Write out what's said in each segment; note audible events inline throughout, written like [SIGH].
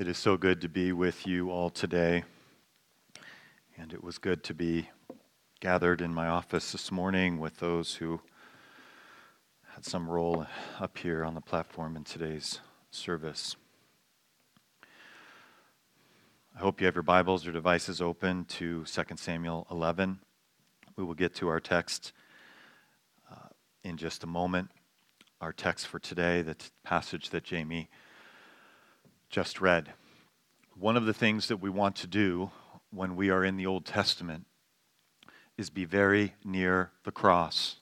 It is so good to be with you all today. And it was good to be gathered in my office this morning with those who had some role up here on the platform in today's service. I hope you have your Bibles or devices open to 2 Samuel 11. We will get to our text uh, in just a moment. Our text for today, the t- passage that Jamie just read. One of the things that we want to do when we are in the Old Testament is be very near the cross,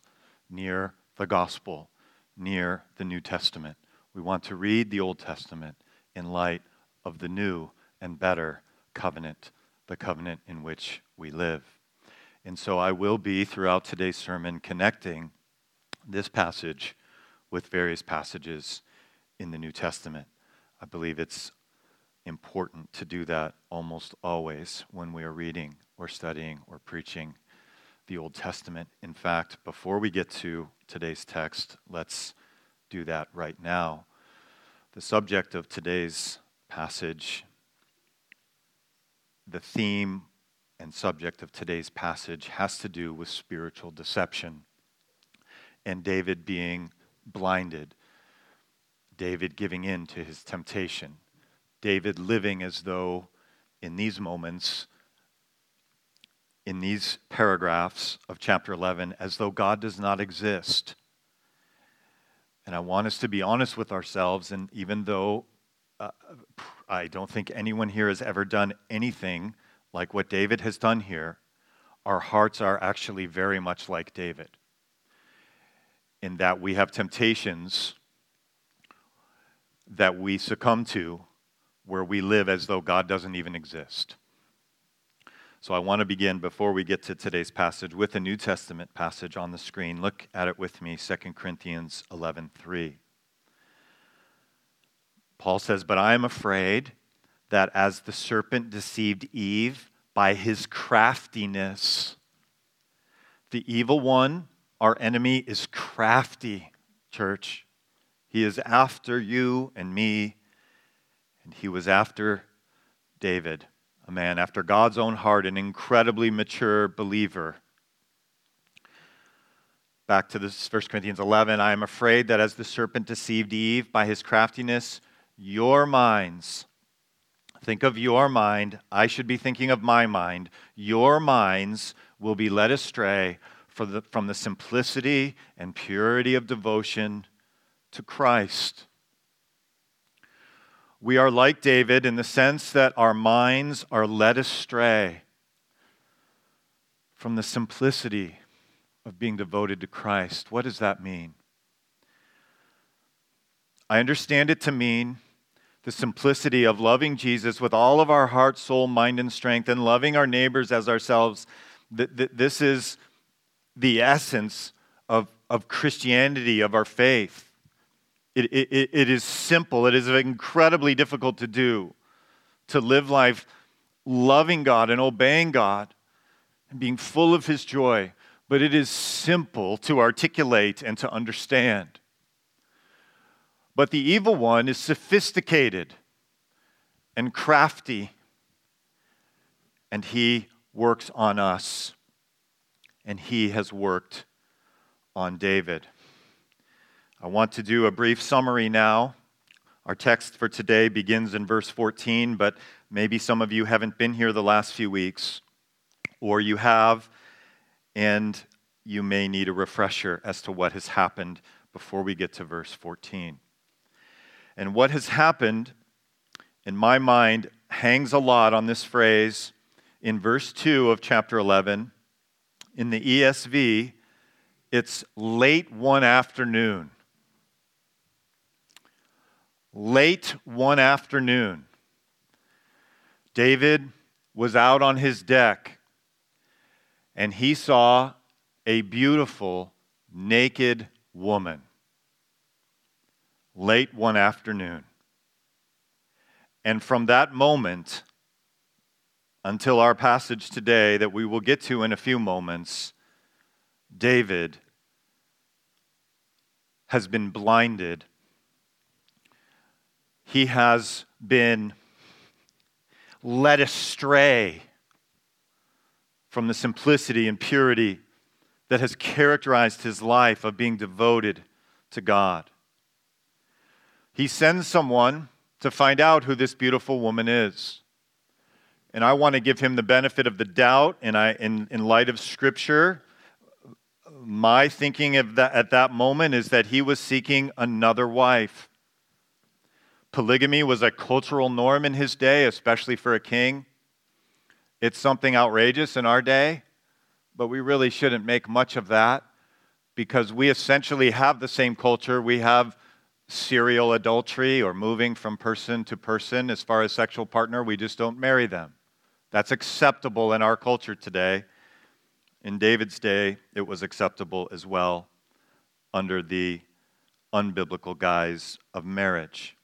near the gospel, near the New Testament. We want to read the Old Testament in light of the new and better covenant, the covenant in which we live. And so I will be, throughout today's sermon, connecting this passage with various passages in the New Testament. I believe it's important to do that almost always when we are reading or studying or preaching the Old Testament. In fact, before we get to today's text, let's do that right now. The subject of today's passage, the theme and subject of today's passage has to do with spiritual deception and David being blinded, David giving in to his temptation, David living as though in these moments, in these paragraphs of chapter 11, as though God does not exist. And I want us to be honest with ourselves, and even though uh, I don't think anyone here has ever done anything like what David has done here, our hearts are actually very much like David in that we have temptations that we succumb to where we live as though God doesn't even exist. So I want to begin before we get to today's passage with a New Testament passage on the screen. Look at it with me, 2 Corinthians 11:3. Paul says, "But I am afraid that as the serpent deceived Eve by his craftiness, the evil one, our enemy, is crafty, church. He is after you and me and he was after David, a man after God's own heart, an incredibly mature believer. Back to this 1 Corinthians 11, I am afraid that as the serpent deceived Eve by his craftiness, your minds, think of your mind, I should be thinking of my mind, your minds will be led astray the, from the simplicity and purity of devotion to Christ. We are like David in the sense that our minds are led astray from the simplicity of being devoted to Christ. What does that mean? I understand it to mean the simplicity of loving Jesus with all of our heart, soul, mind, and strength, and loving our neighbors as ourselves. This is the essence of, of Christianity, of our faith. It, it, it is simple, it is incredibly difficult to do, to live life loving God and obeying God and being full of His joy, but it is simple to articulate and to understand. But the evil one is sophisticated and crafty, and he works on us, and he has worked on David. I want to do a brief summary now. Our text for today begins in verse 14, but maybe some of you haven't been here the last few weeks, or you have, and you may need a refresher as to what has happened before we get to verse 14. And what has happened, in my mind, hangs a lot on this phrase in verse 2 of chapter 11. In the ESV, it's late one afternoon late one afternoon, David was out on his deck and he saw a beautiful naked woman late one afternoon. And from that moment until our passage today, that we will get to in a few moments, David has been blinded he has been led astray from the simplicity and purity that has characterized his life of being devoted to God. He sends someone to find out who this beautiful woman is. And I want to give him the benefit of the doubt, and I, in, in light of Scripture, my thinking of that, at that moment is that he was seeking another wife. Polygamy was a cultural norm in his day, especially for a king. It's something outrageous in our day, but we really shouldn't make much of that because we essentially have the same culture. We have serial adultery or moving from person to person as far as sexual partner. We just don't marry them. That's acceptable in our culture today. In David's day, it was acceptable as well under the unbiblical guise of marriage.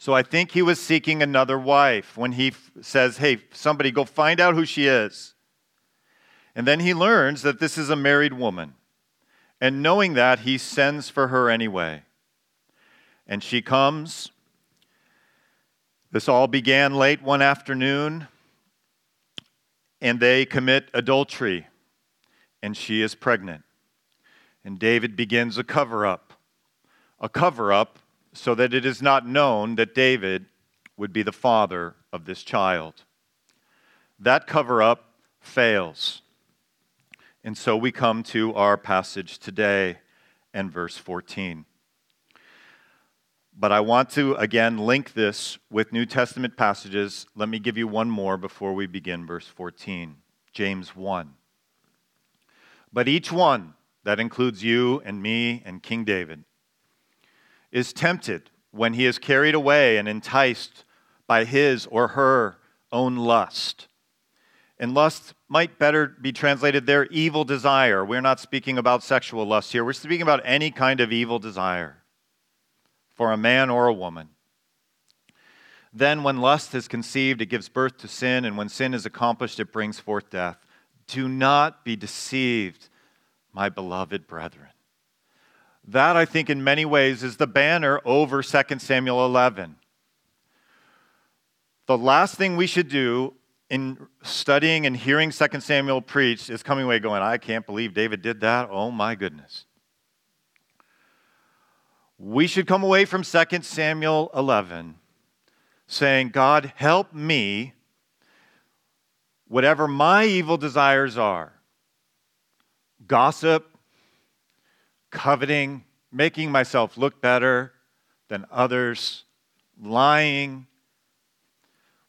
So I think he was seeking another wife when he f- says, Hey, somebody go find out who she is. And then he learns that this is a married woman. And knowing that, he sends for her anyway. And she comes. This all began late one afternoon, and they commit adultery, and she is pregnant. And David begins a cover up. A cover up so that it is not known that David would be the father of this child. That cover up fails. And so we come to our passage today and verse 14. But I want to again link this with New Testament passages. Let me give you one more before we begin verse 14. James 1. But each one, that includes you and me and King David, is tempted when he is carried away and enticed by his or her own lust. And lust might better be translated there evil desire. We're not speaking about sexual lust here, we're speaking about any kind of evil desire for a man or a woman. Then, when lust is conceived, it gives birth to sin, and when sin is accomplished, it brings forth death. Do not be deceived, my beloved brethren. That, I think, in many ways is the banner over 2 Samuel 11. The last thing we should do in studying and hearing 2 Samuel preached is coming away going, I can't believe David did that. Oh my goodness. We should come away from 2 Samuel 11 saying, God, help me, whatever my evil desires are gossip, coveting, making myself look better than others, lying,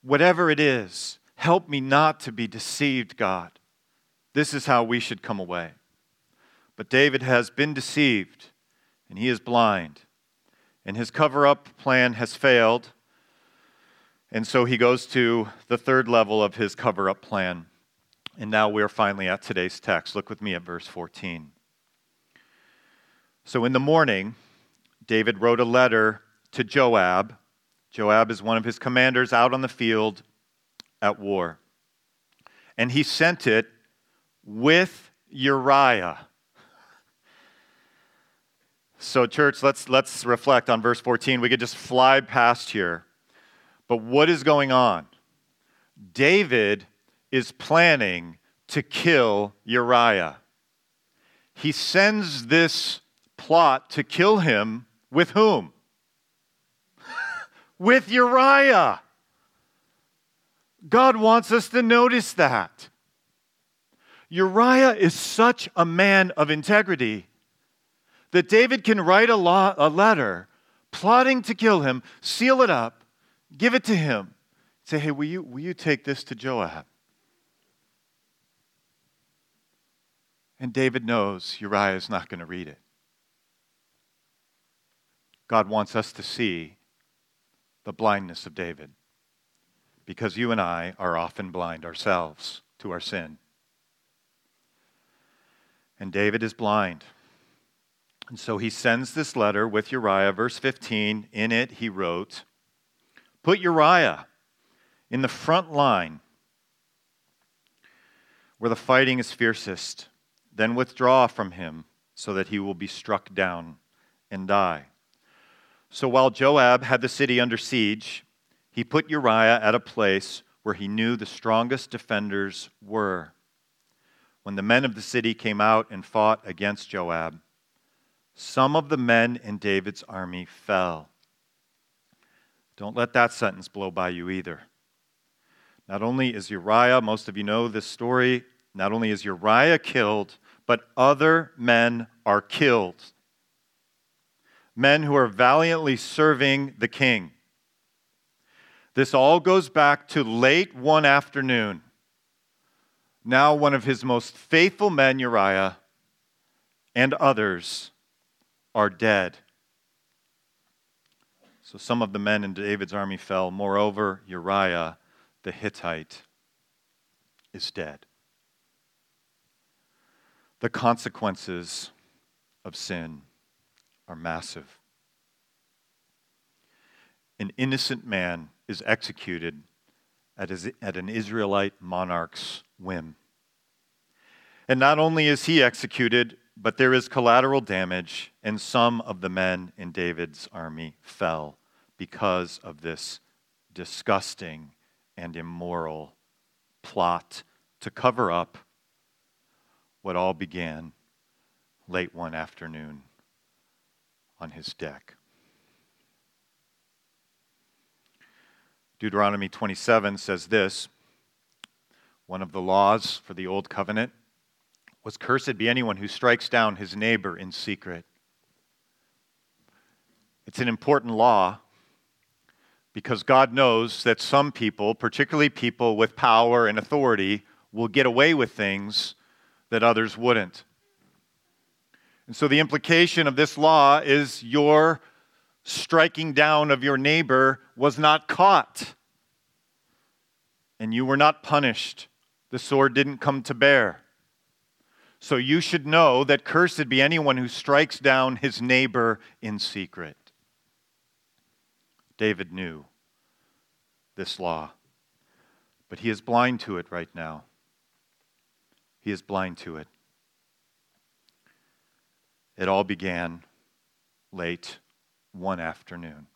whatever it is, help me not to be deceived, God. This is how we should come away. But David has been deceived, and he is blind, and his cover up plan has failed. And so he goes to the third level of his cover up plan. And now we're finally at today's text. Look with me at verse 14. So in the morning, David wrote a letter to Joab. Joab is one of his commanders out on the field at war. And he sent it with Uriah. So, church, let's, let's reflect on verse 14. We could just fly past here. But what is going on? David is planning to kill Uriah. He sends this plot to kill him with whom? [LAUGHS] with Uriah. God wants us to notice that. Uriah is such a man of integrity that David can write a, law, a letter plotting to kill him, seal it up, give it to him, say, hey, will you, will you take this to Joab? And David knows Uriah is not going to read it. God wants us to see the blindness of David because you and I are often blind ourselves to our sin. And David is blind. And so he sends this letter with Uriah. Verse 15, in it he wrote, Put Uriah in the front line where the fighting is fiercest, then withdraw from him so that he will be struck down and die. So while Joab had the city under siege, he put Uriah at a place where he knew the strongest defenders were. When the men of the city came out and fought against Joab, some of the men in David's army fell. Don't let that sentence blow by you either. Not only is Uriah, most of you know this story, not only is Uriah killed, but other men are killed. Men who are valiantly serving the king. This all goes back to late one afternoon. Now, one of his most faithful men, Uriah, and others are dead. So some of the men in David's army fell. Moreover, Uriah the Hittite is dead. The consequences of sin are massive. An innocent man is executed at, at an Israelite monarch's whim. And not only is he executed, but there is collateral damage, and some of the men in David's army fell because of this disgusting and immoral plot to cover up what all began late one afternoon on his deck. Deuteronomy 27 says this one of the laws for the old covenant was cursed be anyone who strikes down his neighbor in secret. It's an important law because God knows that some people, particularly people with power and authority, will get away with things that others wouldn't. And so the implication of this law is your striking down of your neighbor was not caught, and you were not punished. The sword didn't come to bear. So you should know that cursed be anyone who strikes down his neighbor in secret. David knew this law, but he is blind to it right now. He is blind to it. It all began late one afternoon.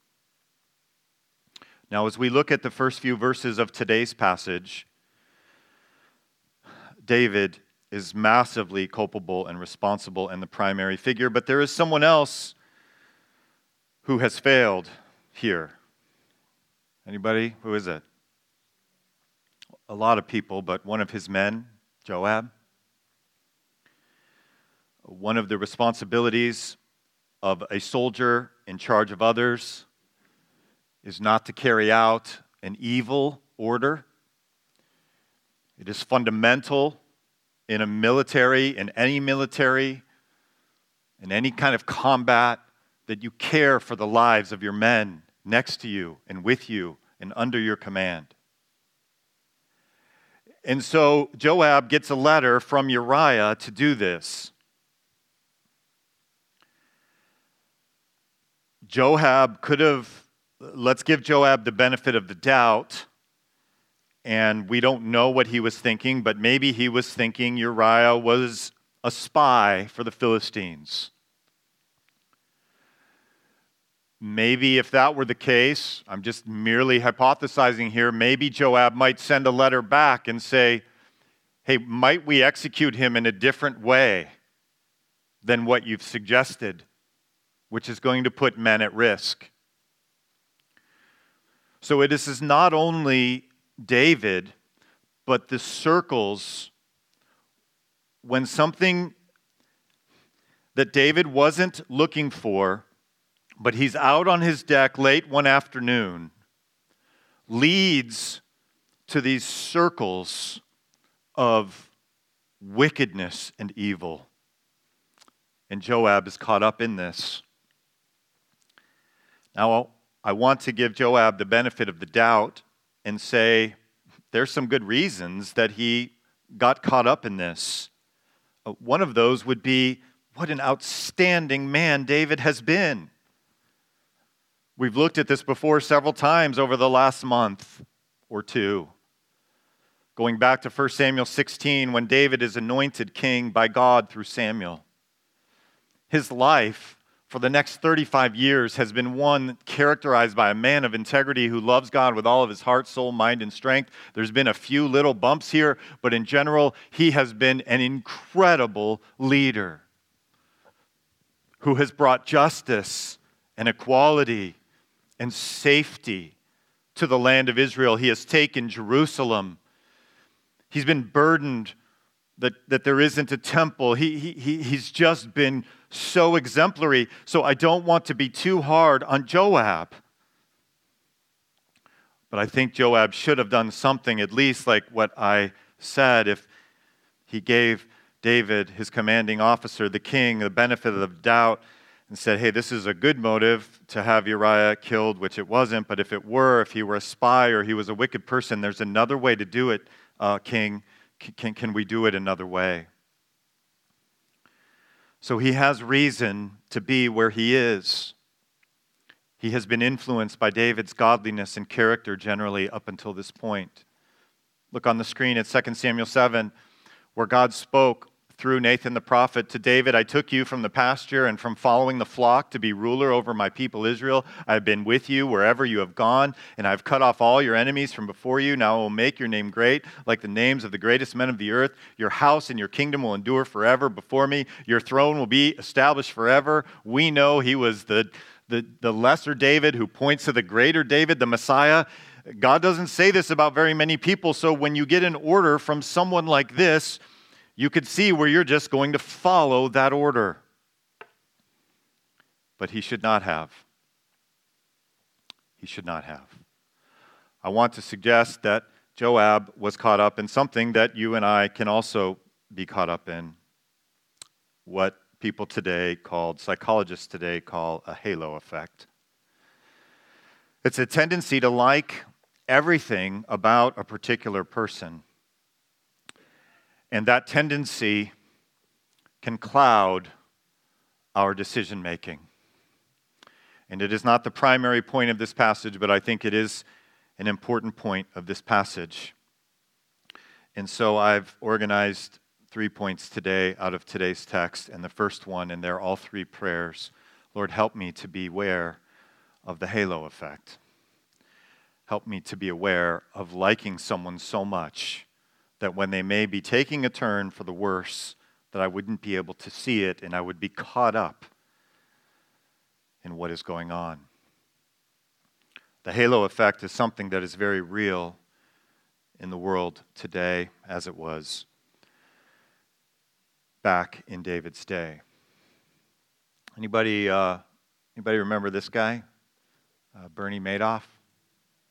Now, as we look at the first few verses of today's passage, David is massively culpable and responsible and the primary figure, but there is someone else who has failed here. Anybody? Who is it? A lot of people, but one of his men, Joab. One of the responsibilities of a soldier in charge of others is not to carry out an evil order. It is fundamental in a military, in any military, in any kind of combat, that you care for the lives of your men next to you and with you and under your command. And so Joab gets a letter from Uriah to do this. Joab could have, let's give Joab the benefit of the doubt. And we don't know what he was thinking, but maybe he was thinking Uriah was a spy for the Philistines. Maybe if that were the case, I'm just merely hypothesizing here, maybe Joab might send a letter back and say, hey, might we execute him in a different way than what you've suggested? Which is going to put men at risk. So it is not only David, but the circles when something that David wasn't looking for, but he's out on his deck late one afternoon, leads to these circles of wickedness and evil. And Joab is caught up in this. Now, I want to give Joab the benefit of the doubt and say there's some good reasons that he got caught up in this. Uh, one of those would be what an outstanding man David has been. We've looked at this before several times over the last month or two. Going back to 1 Samuel 16, when David is anointed king by God through Samuel. His life for the next 35 years has been one characterized by a man of integrity who loves God with all of his heart, soul, mind, and strength. There's been a few little bumps here, but in general, he has been an incredible leader who has brought justice and equality and safety to the land of Israel. He has taken Jerusalem. He's been burdened that, that there isn't a temple. He, he, he's just been so exemplary. So I don't want to be too hard on Joab. But I think Joab should have done something, at least like what I said, if he gave David, his commanding officer, the king, the benefit of the doubt and said, Hey, this is a good motive to have Uriah killed, which it wasn't, but if it were, if he were a spy or he was a wicked person, there's another way to do it, uh, king. Can, can we do it another way? So he has reason to be where he is. He has been influenced by David's godliness and character generally up until this point. Look on the screen at 2 Samuel 7, where God spoke through Nathan the prophet to David, I took you from the pasture and from following the flock to be ruler over my people Israel. I have been with you wherever you have gone, and I have cut off all your enemies from before you. Now I will make your name great, like the names of the greatest men of the earth. Your house and your kingdom will endure forever before me. Your throne will be established forever. We know he was the, the, the lesser David who points to the greater David, the Messiah. God doesn't say this about very many people, so when you get an order from someone like this, you could see where you're just going to follow that order. But he should not have. He should not have. I want to suggest that Joab was caught up in something that you and I can also be caught up in. What people today called, psychologists today call a halo effect. It's a tendency to like everything about a particular person. And that tendency can cloud our decision making. And it is not the primary point of this passage, but I think it is an important point of this passage. And so I've organized three points today out of today's text. And the first one, and they're all three prayers Lord, help me to be aware of the halo effect. Help me to be aware of liking someone so much that when they may be taking a turn for the worse, that I wouldn't be able to see it and I would be caught up in what is going on. The halo effect is something that is very real in the world today as it was back in David's day. Anybody, uh, anybody remember this guy? Uh, Bernie Madoff?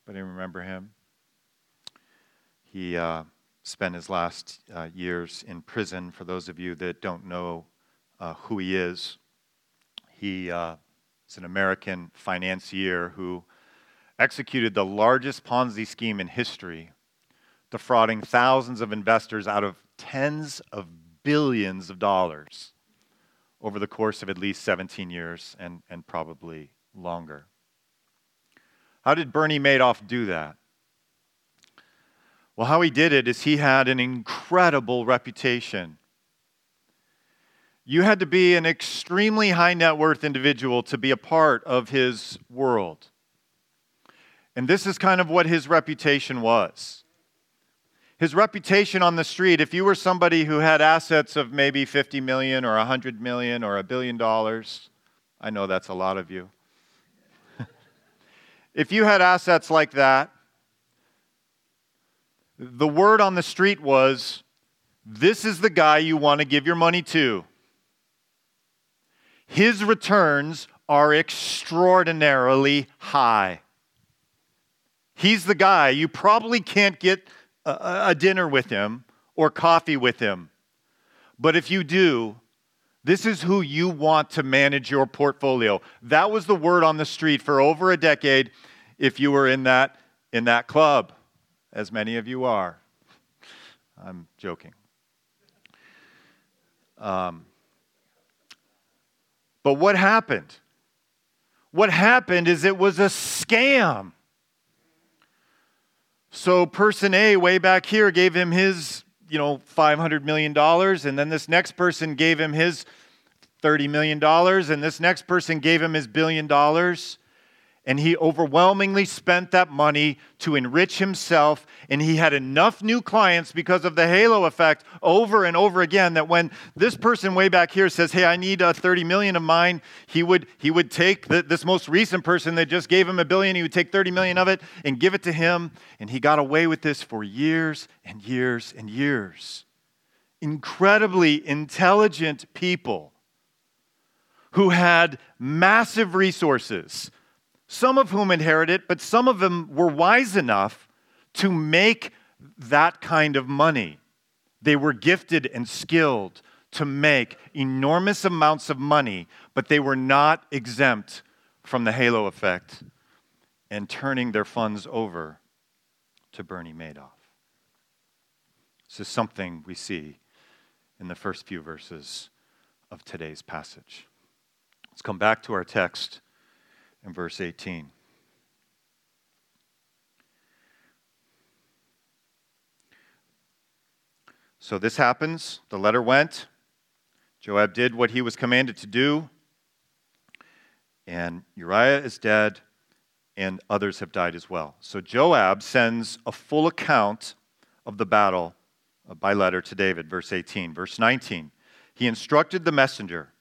Anybody remember him? He uh, spent his last uh, years in prison. For those of you that don't know uh, who he is, he uh, is an American financier who executed the largest Ponzi scheme in history, defrauding thousands of investors out of tens of billions of dollars over the course of at least 17 years and, and probably longer. How did Bernie Madoff do that? Well, how he did it is he had an incredible reputation. You had to be an extremely high net worth individual to be a part of his world. And this is kind of what his reputation was. His reputation on the street, if you were somebody who had assets of maybe 50 million or 100 million or a billion dollars, I know that's a lot of you. [LAUGHS] if you had assets like that, the word on the street was this is the guy you want to give your money to. His returns are extraordinarily high. He's the guy. You probably can't get a, a, dinner with him or coffee with him. But if you do, this is who you want to manage your portfolio. That was the word on the street for over a decade if you were in that, in that club as many of you are. I'm joking. Um, but what happened? What happened is it was a scam. So person A way back here gave him his, you know, 500 million dollars and then this next person gave him his $30 million, and this next person gave him his billion dollars. And he overwhelmingly spent that money to enrich himself. And he had enough new clients because of the halo effect over and over again that when this person way back here says, Hey, I need a uh, 30 million of mine, he would, he would take the, this most recent person that just gave him a billion, he would take 30 million of it and give it to him. And he got away with this for years and years and years. Incredibly intelligent people who had massive resources some of whom inherited, but some of them were wise enough to make that kind of money. They were gifted and skilled to make enormous amounts of money, but they were not exempt from the halo effect and turning their funds over to Bernie Madoff. This is something we see in the first few verses of today's passage. Let's come back to our text in verse 18. So this happens. The letter went. Joab did what he was commanded to do. And Uriah is dead, and others have died as well. So Joab sends a full account of the battle uh, by letter to David, verse 18. Verse 19. He instructed the messenger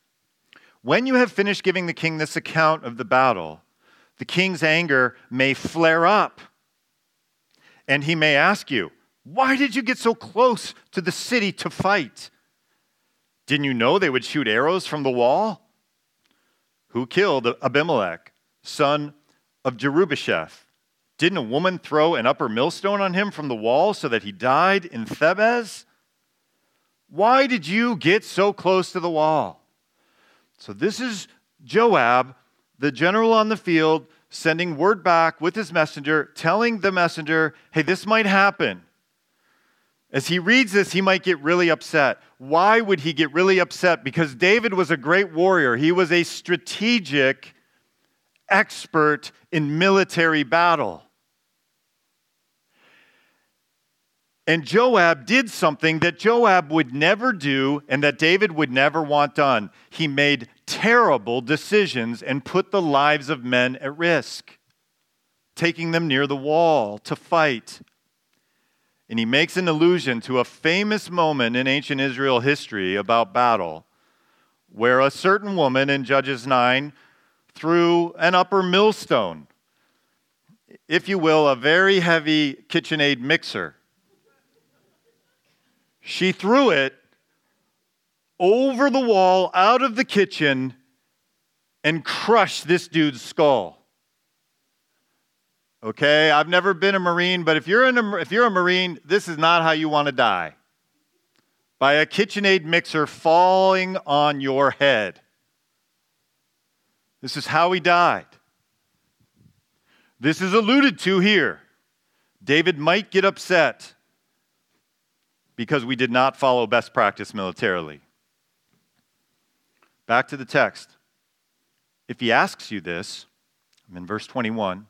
when you have finished giving the king this account of the battle, the king's anger may flare up. And he may ask you, Why did you get so close to the city to fight? Didn't you know they would shoot arrows from the wall? Who killed Abimelech, son of Jerubbesheth? Didn't a woman throw an upper millstone on him from the wall so that he died in Thebez? Why did you get so close to the wall? So this is Joab, the general on the field, sending word back with his messenger, telling the messenger, hey, this might happen. As he reads this, he might get really upset. Why would he get really upset? Because David was a great warrior, he was a strategic expert in military battle. And Joab did something that Joab would never do and that David would never want done. He made terrible decisions and put the lives of men at risk, taking them near the wall to fight. And he makes an allusion to a famous moment in ancient Israel history about battle, where a certain woman in Judges 9 threw an upper millstone, if you will, a very heavy KitchenAid mixer she threw it over the wall, out of the kitchen, and crushed this dude's skull. Okay, I've never been a Marine, but if you're, a, if you're a Marine, this is not how you want to die. By a KitchenAid mixer falling on your head. This is how he died. This is alluded to here. David might get upset because we did not follow best practice militarily. Back to the text. If he asks you this, I'm in verse 21,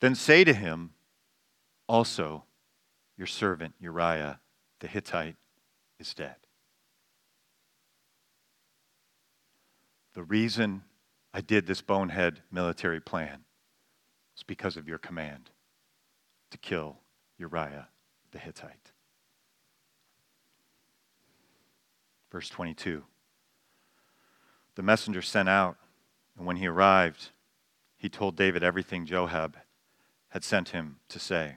then say to him, also, your servant Uriah the Hittite is dead. The reason I did this bonehead military plan was because of your command to kill Uriah the Hittite. Verse 22 The messenger sent out, and when he arrived, he told David everything Joab had sent him to say.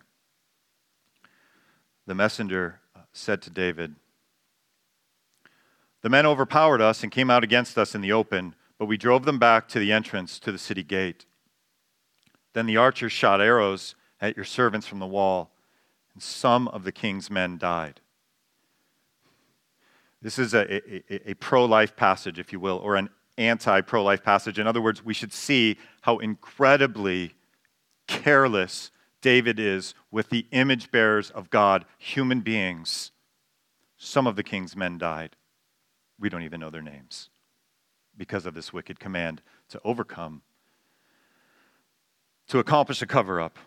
The messenger uh, said to David, The men overpowered us and came out against us in the open, but we drove them back to the entrance to the city gate. Then the archers shot arrows at your servants from the wall and some of the king's men died. This is a, a, a pro life passage, if you will, or an anti pro life passage. In other words, we should see how incredibly careless David is with the image bearers of God, human beings. Some of the king's men died. We don't even know their names because of this wicked command to overcome, to accomplish a cover up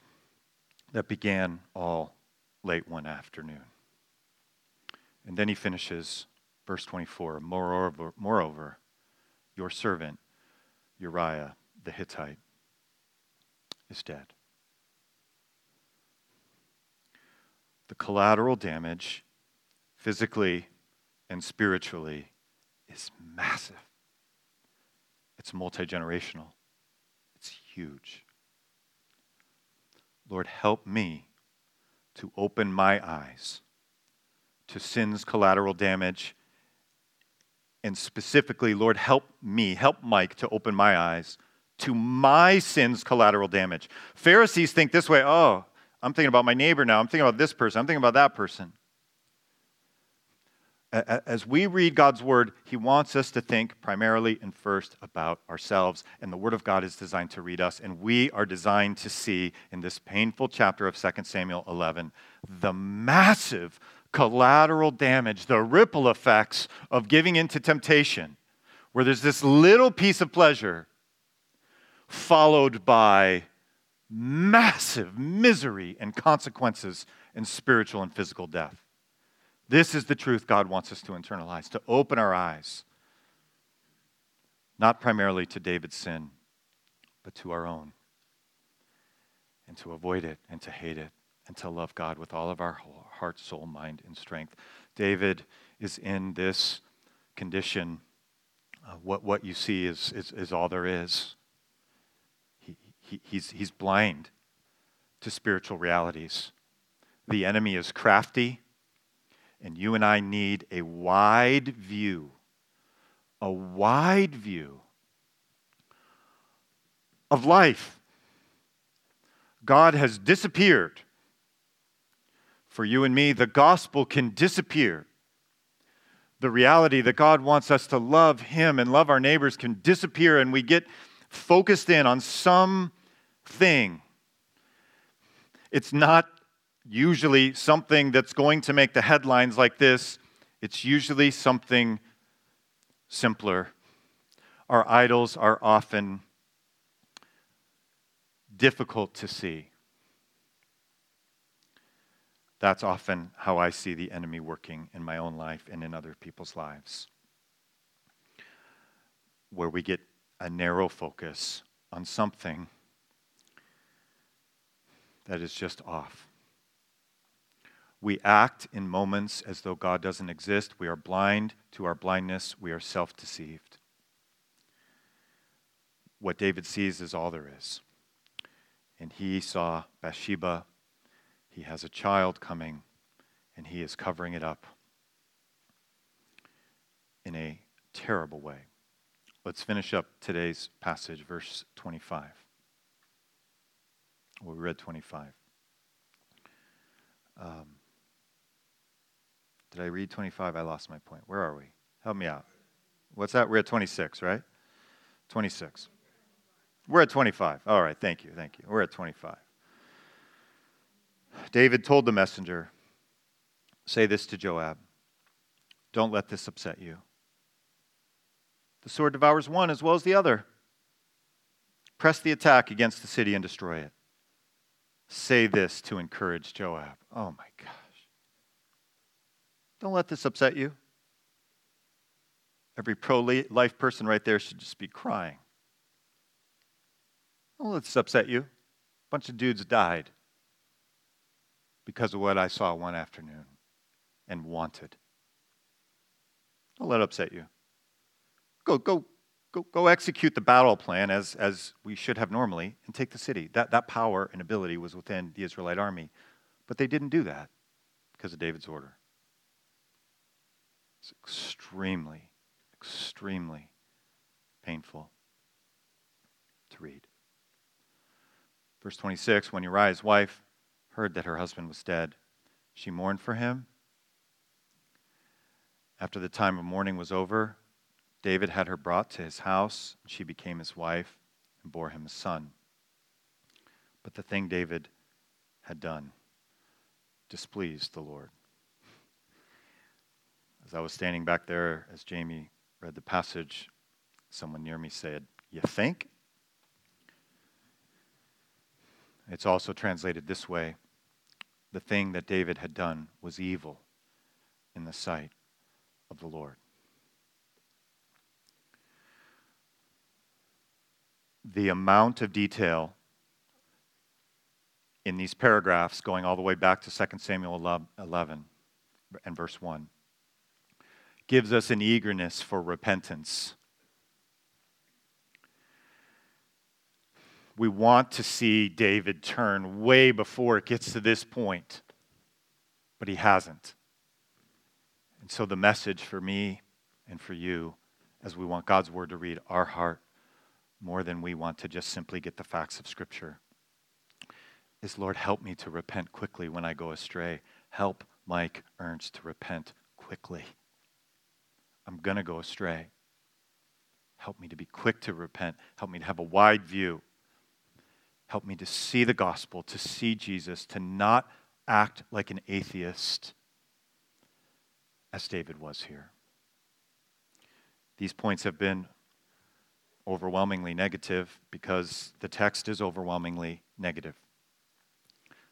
that began all late one afternoon. And then he finishes Verse 24 Moreover, moreover your servant Uriah the Hittite is dead. The collateral damage, physically and spiritually, is massive. It's multi generational, it's huge. Lord, help me to open my eyes to sin's collateral damage. And specifically, Lord, help me, help Mike to open my eyes to my sin's collateral damage. Pharisees think this way oh, I'm thinking about my neighbor now. I'm thinking about this person. I'm thinking about that person. As we read God's word, He wants us to think primarily and first about ourselves. And the word of God is designed to read us. And we are designed to see in this painful chapter of 2 Samuel 11 the massive collateral damage, the ripple effects of giving into temptation, where there's this little piece of pleasure followed by massive misery and consequences and spiritual and physical death. This is the truth God wants us to internalize, to open our eyes, not primarily to David's sin, but to our own, and to avoid it and to hate it and to love God with all of our heart, soul, mind, and strength. David is in this condition. Uh, what, what you see is, is, is all there is. He, he, he's, he's blind to spiritual realities. The enemy is crafty, and you and I need a wide view, a wide view of life. God has disappeared for you and me, the gospel can disappear. The reality that God wants us to love Him and love our neighbors can disappear, and we get focused in on some thing. It's not usually something that's going to make the headlines like this, it's usually something simpler. Our idols are often difficult to see. That's often how I see the enemy working in my own life and in other people's lives. Where we get a narrow focus on something that is just off. We act in moments as though God doesn't exist. We are blind to our blindness. We are self deceived. What David sees is all there is. And he saw Bathsheba he has a child coming, and he is covering it up in a terrible way. Let's finish up today's passage, verse 25. we read 25. Um, did I read 25? I lost my point. Where are we? Help me out. What's that? We're at 26, right? 26. We're at 25. All right, thank you, thank you. We're at 25. David told the messenger, Say this to Joab Don't let this upset you. The sword devours one as well as the other. Press the attack against the city and destroy it. Say this to encourage Joab. Oh my gosh. Don't let this upset you. Every pro life person right there should just be crying. Don't let this upset you. A bunch of dudes died because of what I saw one afternoon and wanted. Don't let it upset you. Go, go, go, go execute the battle plan as, as we should have normally and take the city. That, that power and ability was within the Israelite army. But they didn't do that because of David's order. It's extremely, extremely painful to read. Verse 26 When Uriah's wife heard that her husband was dead. She mourned for him. After the time of mourning was over, David had her brought to his house. And she became his wife and bore him a son. But the thing David had done displeased the Lord. As I was standing back there, as Jamie read the passage, someone near me said, You think? It's also translated this way the thing that David had done was evil in the sight of the Lord. The amount of detail in these paragraphs, going all the way back to 2 Samuel 11 and verse 1, gives us an eagerness for repentance. We want to see David turn way before it gets to this point, but he hasn't. And so, the message for me and for you, as we want God's word to read our heart more than we want to just simply get the facts of Scripture, is Lord, help me to repent quickly when I go astray. Help Mike Ernst to repent quickly. I'm going to go astray. Help me to be quick to repent. Help me to have a wide view. Help me to see the gospel, to see Jesus, to not act like an atheist, as David was here. These points have been overwhelmingly negative because the text is overwhelmingly negative.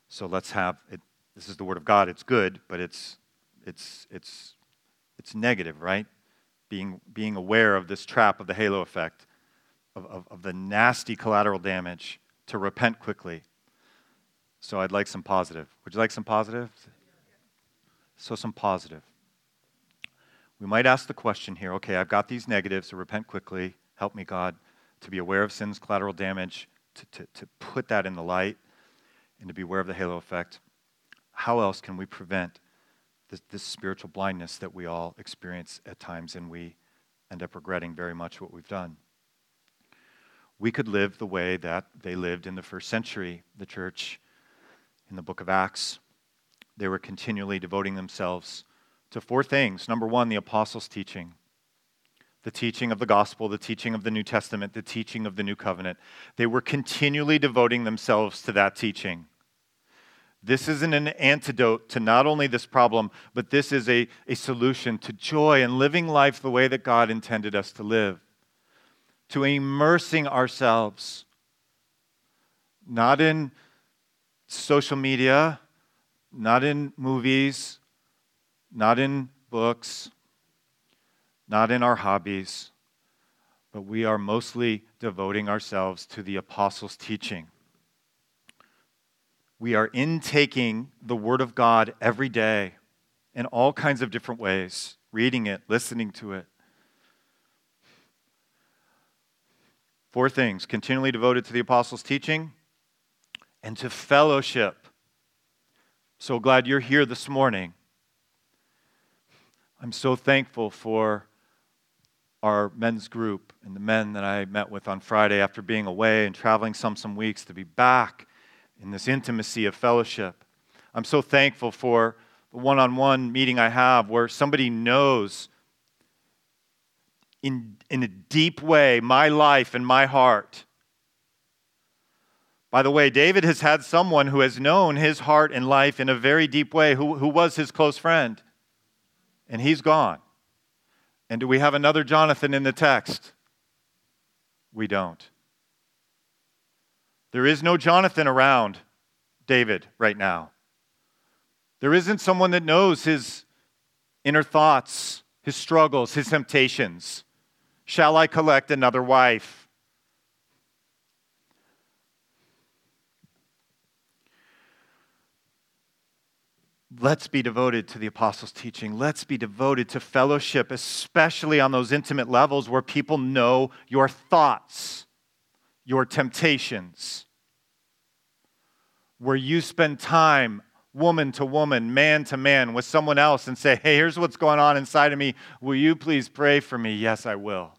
So let's have it. This is the word of God. It's good, but it's it's it's it's negative, right? Being, being aware of this trap of the halo effect, of, of, of the nasty collateral damage, to repent quickly. So I'd like some positive. Would you like some positive? So, some positive. We might ask the question here okay, I've got these negatives, to repent quickly. Help me, God, to be aware of sin's collateral damage, to, to, to put that in the light, and to be aware of the halo effect. How else can we prevent this, this spiritual blindness that we all experience at times, and we end up regretting very much what we've done. We could live the way that they lived in the first century, the church in the book of Acts. They were continually devoting themselves to four things. Number one, the apostles' teaching, the teaching of the gospel, the teaching of the New Testament, the teaching of the new covenant. They were continually devoting themselves to that teaching. This isn't an antidote to not only this problem, but this is a, a solution to joy and living life the way that God intended us to live. To immersing ourselves, not in social media, not in movies, not in books, not in our hobbies, but we are mostly devoting ourselves to the apostles' teaching we are intaking the Word of God every day in all kinds of different ways, reading it, listening to it. Four things continually devoted to the apostles' teaching and to fellowship. So glad you're here this morning. I'm so thankful for our men's group and the men that I met with on Friday after being away and traveling some some weeks to be back in this intimacy of fellowship. I'm so thankful for the one on one meeting I have where somebody knows in, in a deep way my life and my heart. By the way, David has had someone who has known his heart and life in a very deep way, who, who was his close friend, and he's gone. And do we have another Jonathan in the text? We don't. There is no Jonathan around David right now. There isn't someone that knows his inner thoughts, his struggles, his temptations. Shall I collect another wife? Let's be devoted to the apostles' teaching. Let's be devoted to fellowship, especially on those intimate levels where people know your thoughts your temptations, where you spend time woman to woman, man to man, with someone else and say, Hey, here's what's going on inside of me. Will you please pray for me? Yes, I will.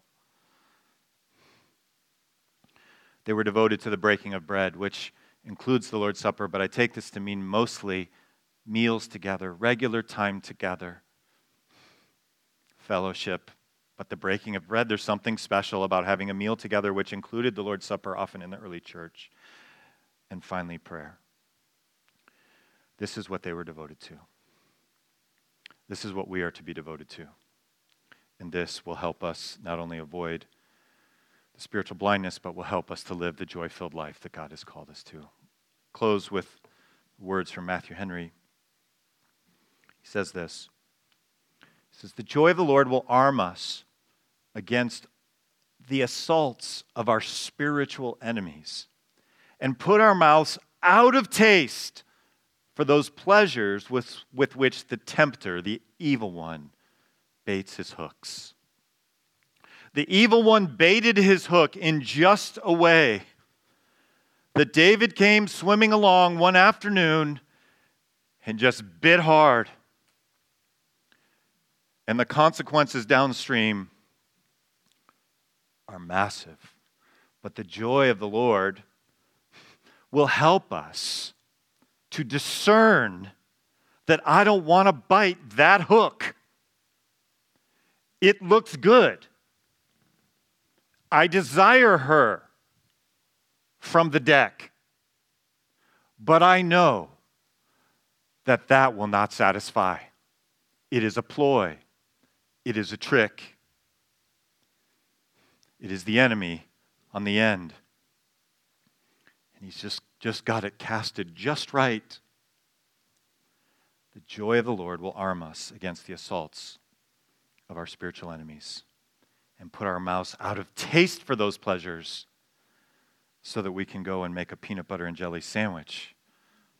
They were devoted to the breaking of bread, which includes the Lord's Supper, but I take this to mean mostly meals together, regular time together, fellowship, but the breaking of bread, there's something special about having a meal together, which included the Lord's Supper often in the early church. And finally, prayer. This is what they were devoted to. This is what we are to be devoted to. And this will help us not only avoid the spiritual blindness, but will help us to live the joy filled life that God has called us to. Close with words from Matthew Henry. He says this He says, The joy of the Lord will arm us against the assaults of our spiritual enemies and put our mouths out of taste for those pleasures with, with which the tempter, the evil one, baits his hooks. The evil one baited his hook in just a way that David came swimming along one afternoon and just bit hard. And the consequences downstream are massive. But the joy of the Lord will help us to discern that I don't want to bite that hook. It looks good. I desire her from the deck. But I know that that will not satisfy. It is a ploy, it is a trick, it is the enemy on the end. And he's just, just got it casted just right. The joy of the Lord will arm us against the assaults of our spiritual enemies and put our mouths out of taste for those pleasures so that we can go and make a peanut butter and jelly sandwich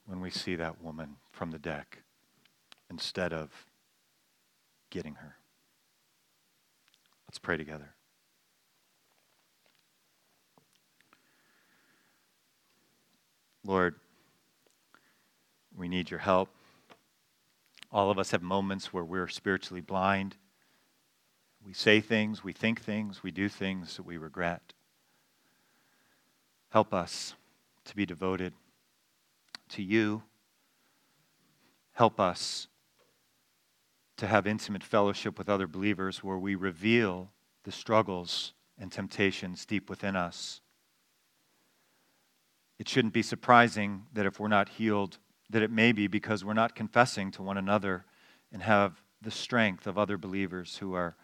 when we see that woman from the deck instead of getting her. Let's pray together. Lord, we need your help. All of us have moments where we're spiritually blind. We say things, we think things, we do things that we regret. Help us to be devoted to you. Help us to have intimate fellowship with other believers where we reveal the struggles and temptations deep within us. It shouldn't be surprising that if we're not healed, that it may be because we're not confessing to one another and have the strength of other believers who are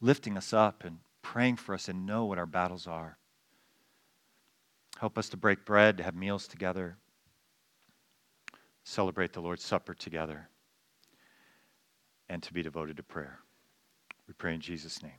lifting us up and praying for us and know what our battles are. Help us to break bread, to have meals together, celebrate the Lord's Supper together, and to be devoted to prayer. We pray in Jesus' name.